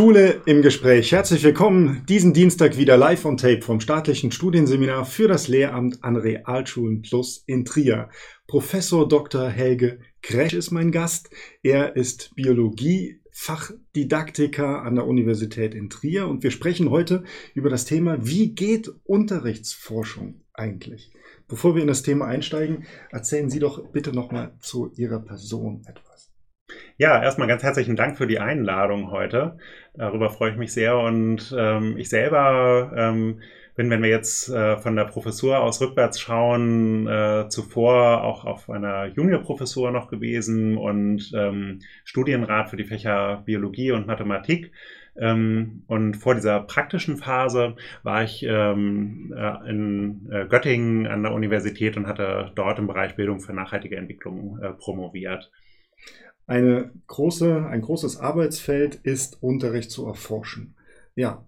Schule im Gespräch. Herzlich willkommen diesen Dienstag wieder live on tape vom staatlichen Studienseminar für das Lehramt an Realschulen Plus in Trier. Professor Dr. Helge Kresch ist mein Gast. Er ist Biologie Fachdidaktiker an der Universität in Trier und wir sprechen heute über das Thema, wie geht Unterrichtsforschung eigentlich? Bevor wir in das Thema einsteigen, erzählen Sie doch bitte nochmal zu Ihrer Person etwas. Ja, erstmal ganz herzlichen Dank für die Einladung heute. Darüber freue ich mich sehr. Und ähm, ich selber ähm, bin, wenn wir jetzt äh, von der Professur aus rückwärts schauen, äh, zuvor auch auf einer Juniorprofessur noch gewesen und ähm, Studienrat für die Fächer Biologie und Mathematik. Ähm, und vor dieser praktischen Phase war ich ähm, äh, in äh, Göttingen an der Universität und hatte dort im Bereich Bildung für nachhaltige Entwicklung äh, promoviert. Eine große, ein großes Arbeitsfeld ist Unterricht zu erforschen. Ja,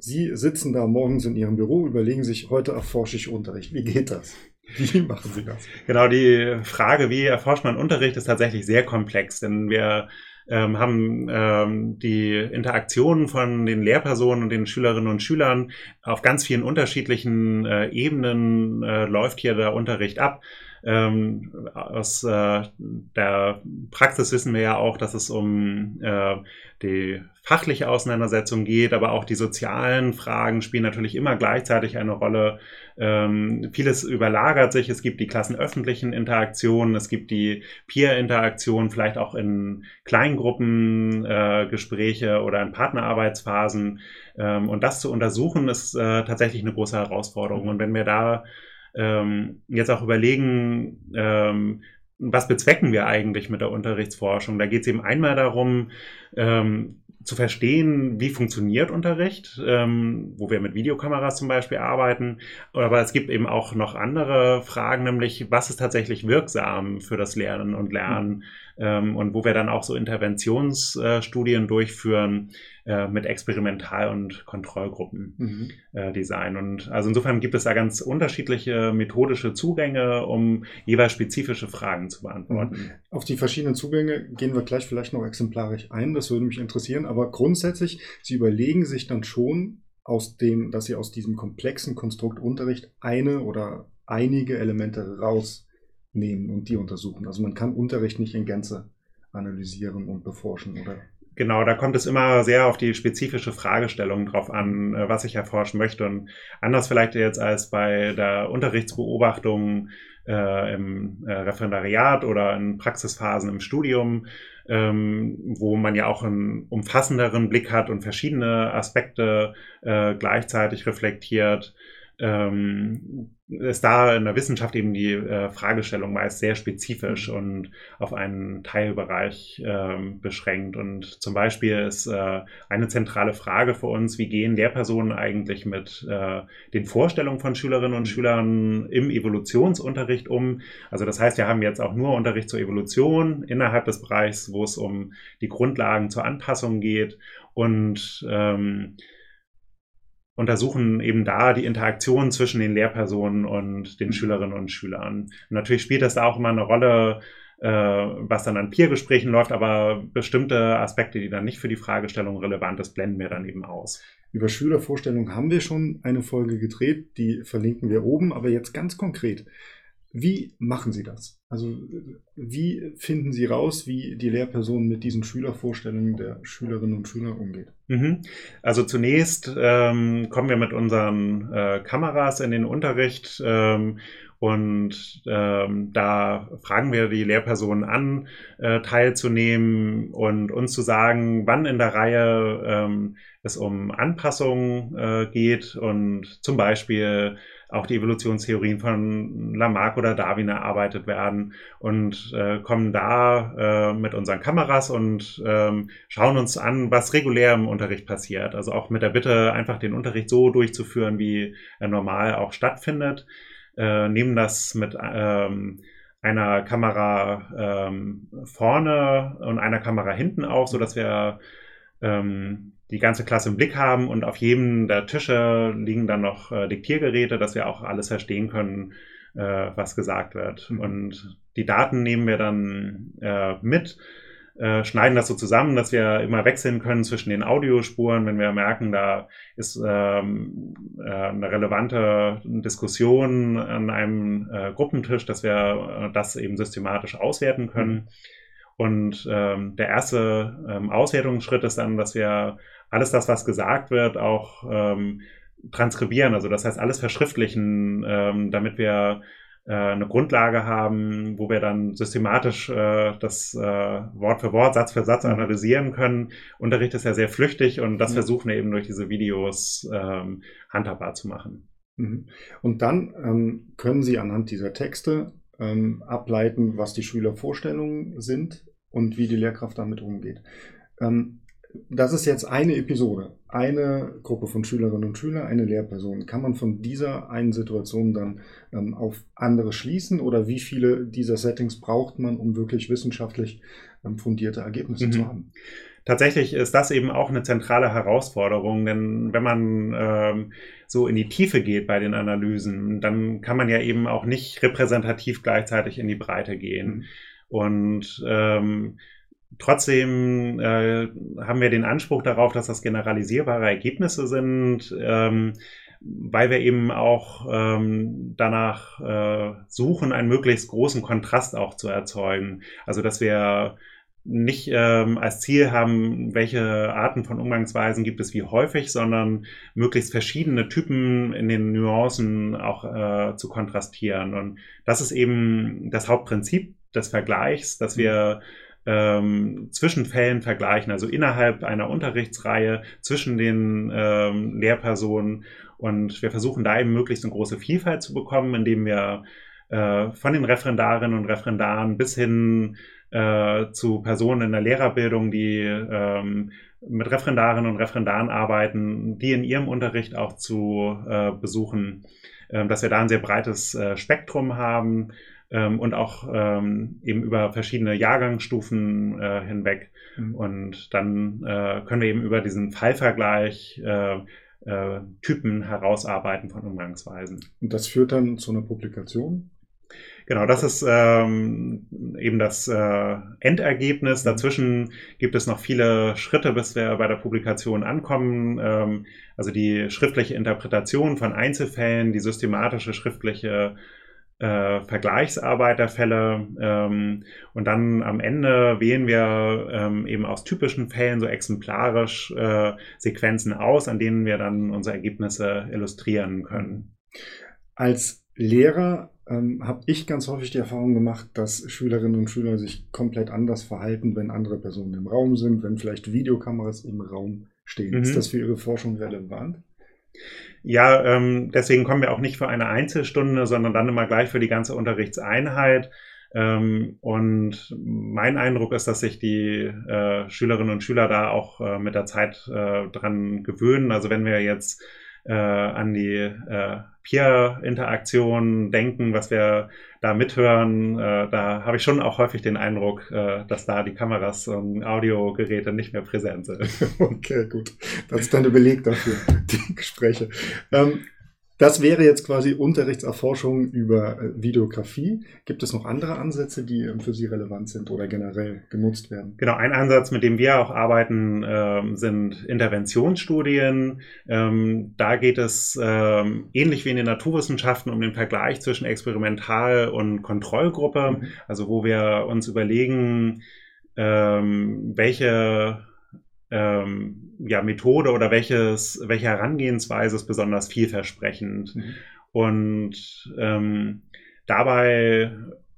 Sie sitzen da morgens in Ihrem Büro, überlegen sich, heute erforsche ich Unterricht. Wie geht das? Wie machen Sie das? Genau, die Frage, wie erforscht man Unterricht, ist tatsächlich sehr komplex, denn wir ähm, haben ähm, die Interaktionen von den Lehrpersonen und den Schülerinnen und Schülern auf ganz vielen unterschiedlichen äh, Ebenen äh, läuft hier der Unterricht ab. Ähm, aus äh, der Praxis wissen wir ja auch, dass es um äh, die fachliche Auseinandersetzung geht, aber auch die sozialen Fragen spielen natürlich immer gleichzeitig eine Rolle. Ähm, vieles überlagert sich. Es gibt die klassenöffentlichen Interaktionen, es gibt die Peer-Interaktion, vielleicht auch in Kleingruppen, äh, oder in Partnerarbeitsphasen. Ähm, und das zu untersuchen, ist äh, tatsächlich eine große Herausforderung. Und wenn wir da ähm, jetzt auch überlegen, ähm, was bezwecken wir eigentlich mit der Unterrichtsforschung? Da geht es eben einmal darum, ähm, zu verstehen, wie funktioniert Unterricht, ähm, wo wir mit Videokameras zum Beispiel arbeiten. Aber es gibt eben auch noch andere Fragen, nämlich was ist tatsächlich wirksam für das Lernen und Lernen ähm, und wo wir dann auch so Interventionsstudien durchführen äh, mit Experimental- und Kontrollgruppen mhm. äh, Design. Und also insofern gibt es da ganz unterschiedliche methodische Zugänge, um jeweils spezifische Fragen zu beantworten. Mhm. Auf die verschiedenen Zugänge gehen wir gleich vielleicht noch exemplarisch ein. Das würde mich interessieren. Aber grundsätzlich, Sie überlegen sich dann schon, aus dem, dass Sie aus diesem komplexen Konstrukt Unterricht eine oder einige Elemente raus nehmen und die untersuchen. Also man kann Unterricht nicht in Gänze analysieren und beforschen, oder? Genau, da kommt es immer sehr auf die spezifische Fragestellung drauf an, äh, was ich erforschen möchte. Und anders vielleicht jetzt als bei der Unterrichtsbeobachtung äh, im äh, Referendariat oder in Praxisphasen im Studium, ähm, wo man ja auch einen umfassenderen Blick hat und verschiedene Aspekte äh, gleichzeitig reflektiert ähm, ist da in der Wissenschaft eben die äh, Fragestellung meist sehr spezifisch mhm. und auf einen Teilbereich ähm, beschränkt. Und zum Beispiel ist äh, eine zentrale Frage für uns, wie gehen Lehrpersonen eigentlich mit äh, den Vorstellungen von Schülerinnen und Schülern im Evolutionsunterricht um? Also das heißt, wir haben jetzt auch nur Unterricht zur Evolution innerhalb des Bereichs, wo es um die Grundlagen zur Anpassung geht und ähm, untersuchen eben da die Interaktion zwischen den Lehrpersonen und den mhm. Schülerinnen und Schülern. Und natürlich spielt das da auch immer eine Rolle, äh, was dann an Peergesprächen läuft, aber bestimmte Aspekte, die dann nicht für die Fragestellung relevant ist, blenden wir dann eben aus. Über Schülervorstellungen haben wir schon eine Folge gedreht, die verlinken wir oben, aber jetzt ganz konkret. Wie machen Sie das? Also wie finden Sie raus, wie die Lehrperson mit diesen Schülervorstellungen der Schülerinnen und Schüler umgeht? Mhm. Also zunächst ähm, kommen wir mit unseren äh, Kameras in den Unterricht ähm, und ähm, da fragen wir die Lehrpersonen an, äh, teilzunehmen und uns zu sagen, wann in der Reihe ähm, es um Anpassungen äh, geht und zum Beispiel auch die Evolutionstheorien von Lamarck oder Darwin erarbeitet werden und äh, kommen da äh, mit unseren Kameras und ähm, schauen uns an, was regulär im Unterricht passiert. Also auch mit der Bitte, einfach den Unterricht so durchzuführen, wie er normal auch stattfindet. Äh, nehmen das mit ähm, einer Kamera ähm, vorne und einer Kamera hinten auch, so dass wir ähm, die ganze Klasse im Blick haben und auf jedem der Tische liegen dann noch äh, Diktiergeräte, dass wir auch alles verstehen können, äh, was gesagt wird. Mhm. Und die Daten nehmen wir dann äh, mit äh, schneiden das so zusammen, dass wir immer wechseln können zwischen den Audiospuren, wenn wir merken, da ist ähm, äh, eine relevante Diskussion an einem äh, Gruppentisch, dass wir äh, das eben systematisch auswerten können. Mhm. Und ähm, der erste ähm, Auswertungsschritt ist dann, dass wir alles das, was gesagt wird, auch ähm, transkribieren, also das heißt alles verschriftlichen, ähm, damit wir eine Grundlage haben, wo wir dann systematisch äh, das äh, Wort für Wort, Satz für Satz analysieren können. Unterricht ist ja sehr flüchtig und das mhm. versuchen wir eben durch diese Videos ähm, handhabbar zu machen. Mhm. Und dann ähm, können Sie anhand dieser Texte ähm, ableiten, was die Schülervorstellungen sind und wie die Lehrkraft damit umgeht. Ähm, das ist jetzt eine Episode, eine Gruppe von Schülerinnen und Schülern, eine Lehrperson. Kann man von dieser einen Situation dann ähm, auf andere schließen oder wie viele dieser Settings braucht man, um wirklich wissenschaftlich ähm, fundierte Ergebnisse mhm. zu haben? Tatsächlich ist das eben auch eine zentrale Herausforderung, denn wenn man ähm, so in die Tiefe geht bei den Analysen, dann kann man ja eben auch nicht repräsentativ gleichzeitig in die Breite gehen. Mhm. Und ähm, Trotzdem äh, haben wir den Anspruch darauf, dass das generalisierbare Ergebnisse sind, ähm, weil wir eben auch ähm, danach äh, suchen, einen möglichst großen Kontrast auch zu erzeugen. Also dass wir nicht ähm, als Ziel haben, welche Arten von Umgangsweisen gibt es wie häufig, sondern möglichst verschiedene Typen in den Nuancen auch äh, zu kontrastieren. Und das ist eben das Hauptprinzip des Vergleichs, dass wir ähm, Zwischenfällen vergleichen, also innerhalb einer Unterrichtsreihe zwischen den ähm, Lehrpersonen. Und wir versuchen da eben möglichst eine große Vielfalt zu bekommen, indem wir äh, von den Referendarinnen und Referendaren bis hin äh, zu Personen in der Lehrerbildung, die ähm, mit Referendarinnen und Referendaren arbeiten, die in ihrem Unterricht auch zu äh, besuchen, äh, dass wir da ein sehr breites äh, Spektrum haben ähm, und auch ähm, eben über verschiedene Jahrgangsstufen äh, hinweg. Mhm. Und dann äh, können wir eben über diesen Fallvergleich äh, äh, Typen herausarbeiten von Umgangsweisen. Und das führt dann zu einer Publikation? Genau, das ist ähm, eben das äh, Endergebnis. Mhm. Dazwischen gibt es noch viele Schritte, bis wir bei der Publikation ankommen. Ähm, also die schriftliche Interpretation von Einzelfällen, die systematische schriftliche äh, Vergleichsarbeit der Fälle ähm, und dann am Ende wählen wir ähm, eben aus typischen Fällen so exemplarisch äh, Sequenzen aus, an denen wir dann unsere Ergebnisse illustrieren können. Als Lehrer ähm, habe ich ganz häufig die Erfahrung gemacht, dass Schülerinnen und Schüler sich komplett anders verhalten, wenn andere Personen im Raum sind, wenn vielleicht Videokameras im Raum stehen. Mhm. Ist das für Ihre Forschung relevant? Ja, ähm, deswegen kommen wir auch nicht für eine Einzelstunde, sondern dann immer gleich für die ganze Unterrichtseinheit. Ähm, und mein Eindruck ist, dass sich die äh, Schülerinnen und Schüler da auch äh, mit der Zeit äh, dran gewöhnen. Also wenn wir jetzt äh, an die äh, Peer-Interaktion denken, was wir da mithören, äh, da habe ich schon auch häufig den Eindruck, äh, dass da die Kameras und Audiogeräte nicht mehr präsent sind. Okay, gut. Das ist dann der Beleg dafür, die Gespräche. Ähm, das wäre jetzt quasi Unterrichtserforschung über äh, Videografie. Gibt es noch andere Ansätze, die ähm, für Sie relevant sind oder generell genutzt werden? Genau, ein Ansatz, mit dem wir auch arbeiten, ähm, sind Interventionsstudien. Ähm, da geht es ähm, ähnlich wie in den Naturwissenschaften um den Vergleich zwischen Experimental- und Kontrollgruppe. Mhm. Also wo wir uns überlegen, ähm, welche ähm, ja, Methode oder welches, welche Herangehensweise ist besonders vielversprechend. Mhm. Und ähm, dabei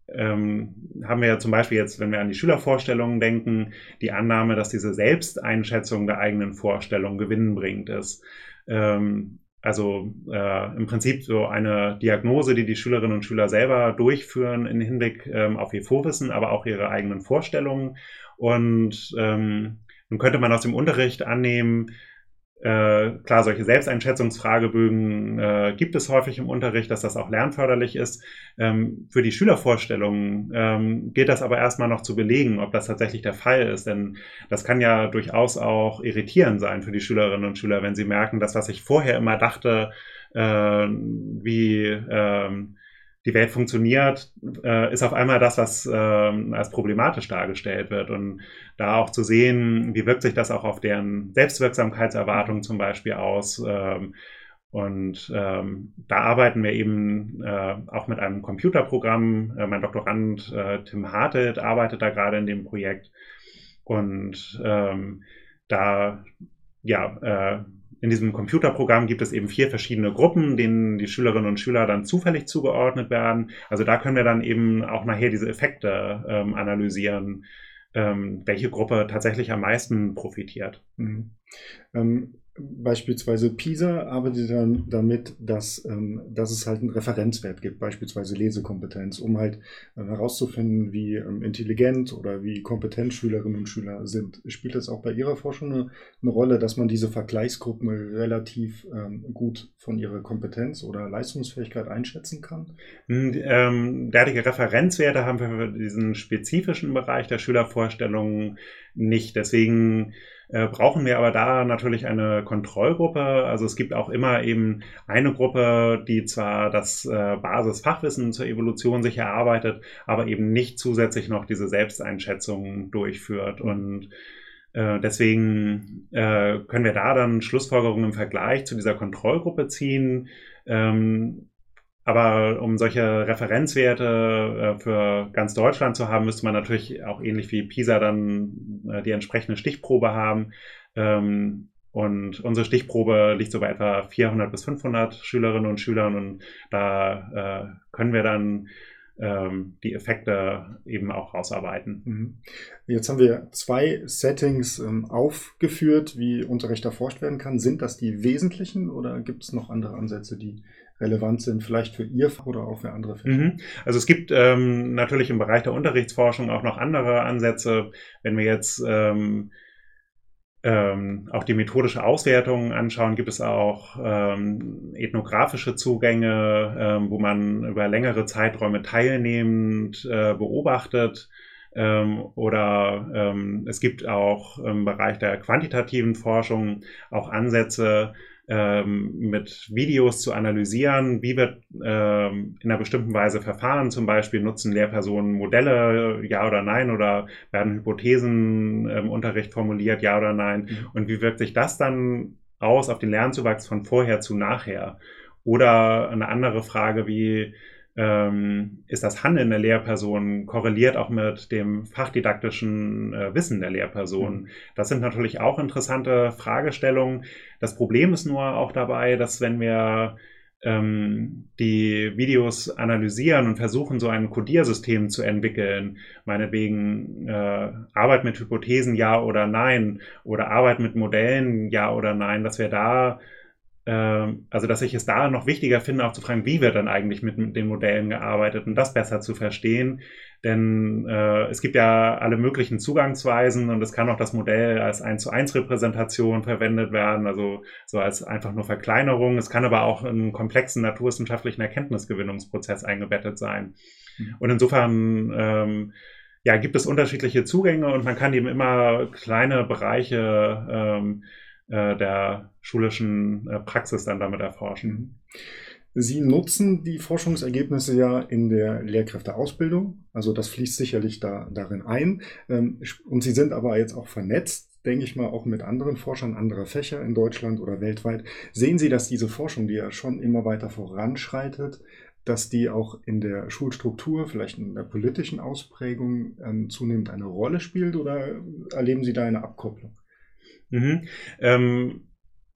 ähm, haben wir ja zum Beispiel jetzt, wenn wir an die Schülervorstellungen denken, die Annahme, dass diese Selbsteinschätzung der eigenen Vorstellung gewinnbringend ist. Ähm, also äh, im Prinzip so eine Diagnose, die die Schülerinnen und Schüler selber durchführen im Hinblick ähm, auf ihr Vorwissen, aber auch ihre eigenen Vorstellungen. Und ähm, nun könnte man aus dem Unterricht annehmen, äh, klar, solche Selbsteinschätzungsfragebögen äh, gibt es häufig im Unterricht, dass das auch lernförderlich ist. Ähm, für die Schülervorstellungen ähm, gilt das aber erstmal noch zu belegen, ob das tatsächlich der Fall ist. Denn das kann ja durchaus auch irritierend sein für die Schülerinnen und Schüler, wenn sie merken, dass was ich vorher immer dachte, äh, wie ähm, die Welt funktioniert, äh, ist auf einmal das, was äh, als problematisch dargestellt wird. Und da auch zu sehen, wie wirkt sich das auch auf deren Selbstwirksamkeitserwartung zum Beispiel aus. Ähm, und ähm, da arbeiten wir eben äh, auch mit einem Computerprogramm. Äh, mein Doktorand äh, Tim Hartet arbeitet da gerade in dem Projekt. Und ähm, da ja, äh, in diesem Computerprogramm gibt es eben vier verschiedene Gruppen, denen die Schülerinnen und Schüler dann zufällig zugeordnet werden. Also da können wir dann eben auch nachher diese Effekte ähm, analysieren, ähm, welche Gruppe tatsächlich am meisten profitiert. Mhm. Ähm, Beispielsweise PISA arbeitet dann damit, dass, ähm, dass es halt einen Referenzwert gibt, beispielsweise Lesekompetenz, um halt äh, herauszufinden, wie ähm, intelligent oder wie kompetent Schülerinnen und Schüler sind. Spielt das auch bei Ihrer Forschung eine, eine Rolle, dass man diese Vergleichsgruppen relativ ähm, gut von ihrer Kompetenz oder Leistungsfähigkeit einschätzen kann? Hm, ähm, derartige Referenzwerte haben wir für diesen spezifischen Bereich der Schülervorstellungen nicht. Deswegen äh, brauchen wir aber da natürlich eine Kontrollgruppe. Also es gibt auch immer eben eine Gruppe, die zwar das äh, Basisfachwissen zur Evolution sich erarbeitet, aber eben nicht zusätzlich noch diese Selbsteinschätzung durchführt. Und äh, deswegen äh, können wir da dann Schlussfolgerungen im Vergleich zu dieser Kontrollgruppe ziehen. Ähm, aber um solche Referenzwerte äh, für ganz Deutschland zu haben, müsste man natürlich auch ähnlich wie PISA dann äh, die entsprechende Stichprobe haben. Ähm, und unsere Stichprobe liegt so bei etwa 400 bis 500 Schülerinnen und Schülern und da äh, können wir dann ähm, die Effekte eben auch rausarbeiten. Mhm. Jetzt haben wir zwei Settings ähm, aufgeführt, wie Unterricht erforscht werden kann. Sind das die wesentlichen oder gibt es noch andere Ansätze, die relevant sind, vielleicht für Ihr Fach oder auch für andere Fächer? Mhm. Also es gibt ähm, natürlich im Bereich der Unterrichtsforschung auch noch andere Ansätze. Wenn wir jetzt ähm, ähm, auch die methodische Auswertung anschauen, gibt es auch ähm, ethnografische Zugänge, ähm, wo man über längere Zeiträume teilnehmend äh, beobachtet. Ähm, oder ähm, es gibt auch im Bereich der quantitativen Forschung auch Ansätze, ähm, mit Videos zu analysieren, wie wird ähm, in einer bestimmten Weise verfahren. Zum Beispiel nutzen Lehrpersonen Modelle, ja oder nein, oder werden Hypothesen im Unterricht formuliert, ja oder nein. Mhm. Und wie wirkt sich das dann aus auf den Lernzuwachs von vorher zu nachher? Oder eine andere Frage wie, ähm, ist das Handeln der Lehrperson korreliert auch mit dem fachdidaktischen äh, Wissen der Lehrperson. Mhm. Das sind natürlich auch interessante Fragestellungen. Das Problem ist nur auch dabei, dass wenn wir ähm, die Videos analysieren und versuchen, so ein Codiersystem zu entwickeln, meinetwegen äh, Arbeit mit Hypothesen ja oder nein oder Arbeit mit Modellen ja oder nein, dass wir da also dass ich es da noch wichtiger finde, auch zu fragen, wie wird dann eigentlich mit, mit den Modellen gearbeitet und das besser zu verstehen. Denn äh, es gibt ja alle möglichen Zugangsweisen und es kann auch das Modell als 1 zu 1 Repräsentation verwendet werden, also so als einfach nur Verkleinerung. Es kann aber auch in einen komplexen naturwissenschaftlichen Erkenntnisgewinnungsprozess eingebettet sein. Mhm. Und insofern ähm, ja, gibt es unterschiedliche Zugänge und man kann eben immer kleine Bereiche ähm, äh, der schulischen äh, Praxis dann damit erforschen. Sie nutzen die Forschungsergebnisse ja in der Lehrkräfteausbildung, also das fließt sicherlich da, darin ein. Ähm, und Sie sind aber jetzt auch vernetzt, denke ich mal, auch mit anderen Forschern anderer Fächer in Deutschland oder weltweit. Sehen Sie, dass diese Forschung, die ja schon immer weiter voranschreitet, dass die auch in der Schulstruktur, vielleicht in der politischen Ausprägung ähm, zunehmend eine Rolle spielt oder erleben Sie da eine Abkopplung? Mhm. Ähm,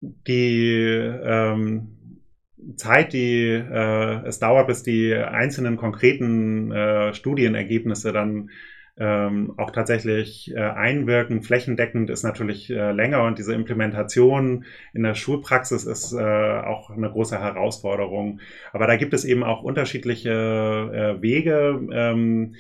die ähm, Zeit, die äh, es dauert, bis die einzelnen konkreten äh, Studienergebnisse dann ähm, auch tatsächlich äh, einwirken, flächendeckend ist natürlich äh, länger und diese Implementation in der Schulpraxis ist äh, auch eine große Herausforderung. Aber da gibt es eben auch unterschiedliche äh, Wege. Ähm,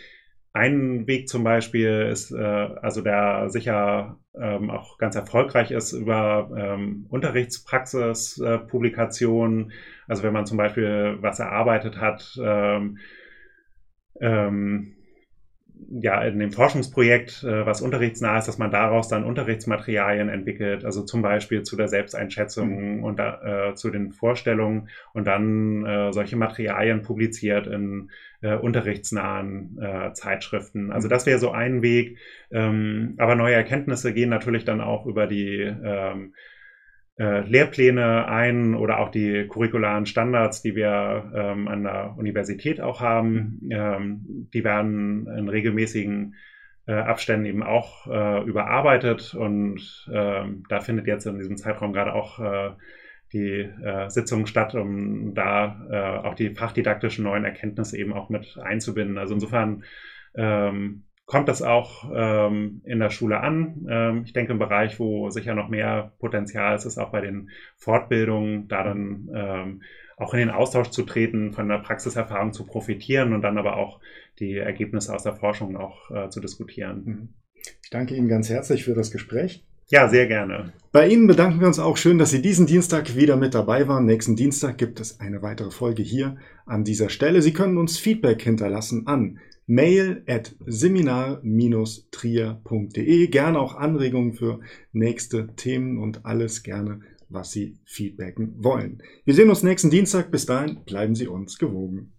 ein Weg zum Beispiel ist, äh, also der sicher ähm, auch ganz erfolgreich ist über ähm, Unterrichtspraxis-Publikationen. Äh, also wenn man zum Beispiel was erarbeitet hat, ähm, ähm, ja, in dem Forschungsprojekt, äh, was unterrichtsnah ist, dass man daraus dann Unterrichtsmaterialien entwickelt, also zum Beispiel zu der Selbsteinschätzung mhm. und äh, zu den Vorstellungen und dann äh, solche Materialien publiziert in äh, unterrichtsnahen äh, Zeitschriften. Also mhm. das wäre so ein Weg. Ähm, aber neue Erkenntnisse gehen natürlich dann auch über die ähm, äh, Lehrpläne ein oder auch die curricularen Standards, die wir ähm, an der Universität auch haben. Ähm, die werden in regelmäßigen äh, Abständen eben auch äh, überarbeitet und ähm, da findet jetzt in diesem Zeitraum gerade auch äh, die äh, Sitzung statt, um da äh, auch die fachdidaktischen neuen Erkenntnisse eben auch mit einzubinden. Also insofern ähm, kommt das auch ähm, in der Schule an. Ähm, ich denke, im Bereich, wo sicher noch mehr Potenzial ist, ist auch bei den Fortbildungen, da dann ähm, auch in den Austausch zu treten, von der Praxiserfahrung zu profitieren und dann aber auch die Ergebnisse aus der Forschung auch äh, zu diskutieren. Mhm. Ich danke Ihnen ganz herzlich für das Gespräch. Ja, sehr gerne. Bei Ihnen bedanken wir uns auch schön, dass Sie diesen Dienstag wieder mit dabei waren. Nächsten Dienstag gibt es eine weitere Folge hier an dieser Stelle. Sie können uns Feedback hinterlassen an mail at seminar-trier.de. Gerne auch Anregungen für nächste Themen und alles gerne, was Sie feedbacken wollen. Wir sehen uns nächsten Dienstag. Bis dahin bleiben Sie uns gewogen.